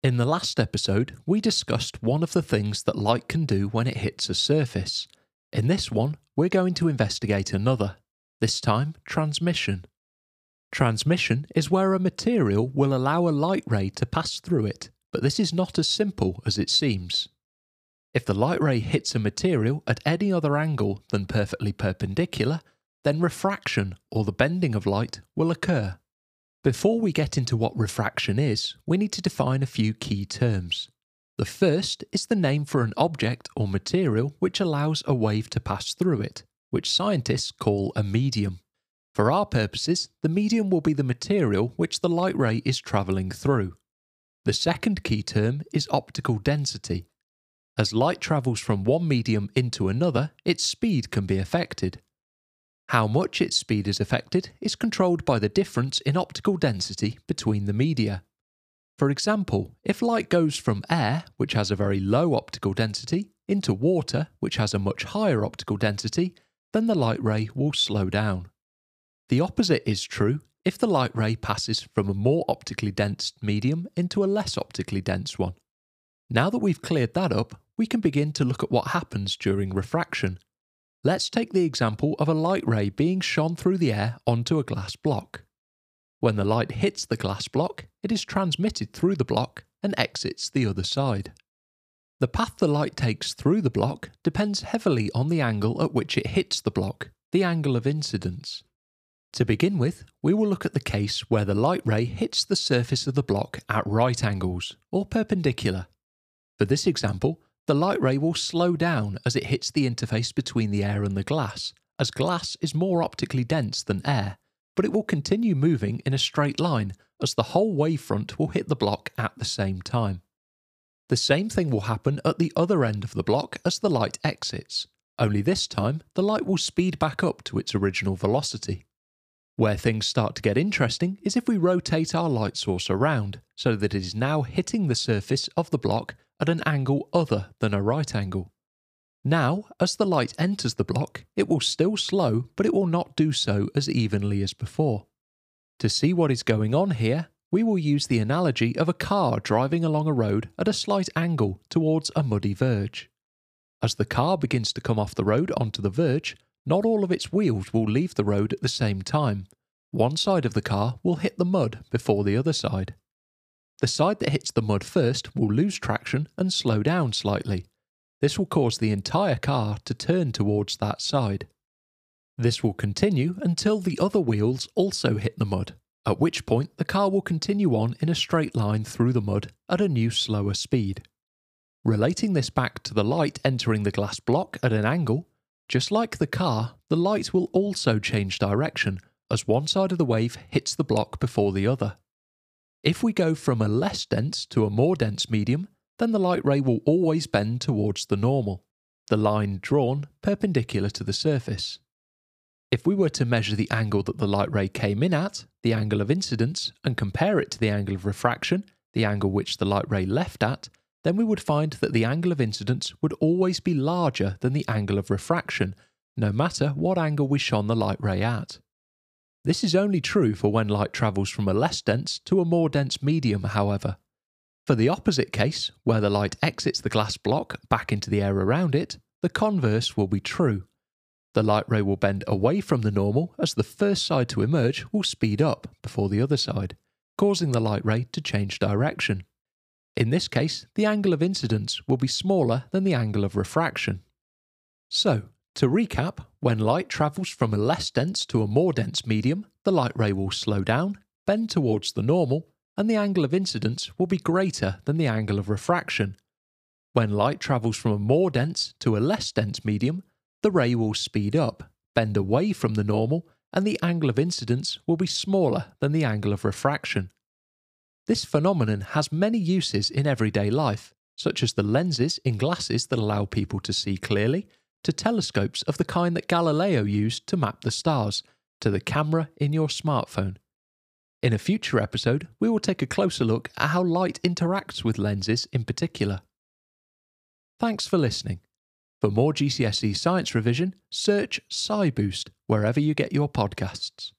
In the last episode, we discussed one of the things that light can do when it hits a surface. In this one, we're going to investigate another, this time transmission. Transmission is where a material will allow a light ray to pass through it, but this is not as simple as it seems. If the light ray hits a material at any other angle than perfectly perpendicular, then refraction, or the bending of light, will occur. Before we get into what refraction is, we need to define a few key terms. The first is the name for an object or material which allows a wave to pass through it, which scientists call a medium. For our purposes, the medium will be the material which the light ray is travelling through. The second key term is optical density. As light travels from one medium into another, its speed can be affected. How much its speed is affected is controlled by the difference in optical density between the media. For example, if light goes from air, which has a very low optical density, into water, which has a much higher optical density, then the light ray will slow down. The opposite is true if the light ray passes from a more optically dense medium into a less optically dense one. Now that we've cleared that up, we can begin to look at what happens during refraction. Let's take the example of a light ray being shone through the air onto a glass block. When the light hits the glass block, it is transmitted through the block and exits the other side. The path the light takes through the block depends heavily on the angle at which it hits the block, the angle of incidence. To begin with, we will look at the case where the light ray hits the surface of the block at right angles, or perpendicular. For this example, the light ray will slow down as it hits the interface between the air and the glass, as glass is more optically dense than air, but it will continue moving in a straight line as the whole wavefront will hit the block at the same time. The same thing will happen at the other end of the block as the light exits, only this time the light will speed back up to its original velocity. Where things start to get interesting is if we rotate our light source around so that it is now hitting the surface of the block at an angle other than a right angle. Now, as the light enters the block, it will still slow, but it will not do so as evenly as before. To see what is going on here, we will use the analogy of a car driving along a road at a slight angle towards a muddy verge. As the car begins to come off the road onto the verge, not all of its wheels will leave the road at the same time. One side of the car will hit the mud before the other side. The side that hits the mud first will lose traction and slow down slightly. This will cause the entire car to turn towards that side. This will continue until the other wheels also hit the mud, at which point the car will continue on in a straight line through the mud at a new slower speed. Relating this back to the light entering the glass block at an angle, just like the car, the light will also change direction as one side of the wave hits the block before the other. If we go from a less dense to a more dense medium, then the light ray will always bend towards the normal, the line drawn perpendicular to the surface. If we were to measure the angle that the light ray came in at, the angle of incidence, and compare it to the angle of refraction, the angle which the light ray left at, then we would find that the angle of incidence would always be larger than the angle of refraction, no matter what angle we shone the light ray at. This is only true for when light travels from a less dense to a more dense medium, however. For the opposite case, where the light exits the glass block back into the air around it, the converse will be true. The light ray will bend away from the normal as the first side to emerge will speed up before the other side, causing the light ray to change direction. In this case, the angle of incidence will be smaller than the angle of refraction. So, to recap, when light travels from a less dense to a more dense medium, the light ray will slow down, bend towards the normal, and the angle of incidence will be greater than the angle of refraction. When light travels from a more dense to a less dense medium, the ray will speed up, bend away from the normal, and the angle of incidence will be smaller than the angle of refraction. This phenomenon has many uses in everyday life, such as the lenses in glasses that allow people to see clearly, to telescopes of the kind that Galileo used to map the stars, to the camera in your smartphone. In a future episode, we will take a closer look at how light interacts with lenses in particular. Thanks for listening. For more GCSE science revision, search SciBoost wherever you get your podcasts.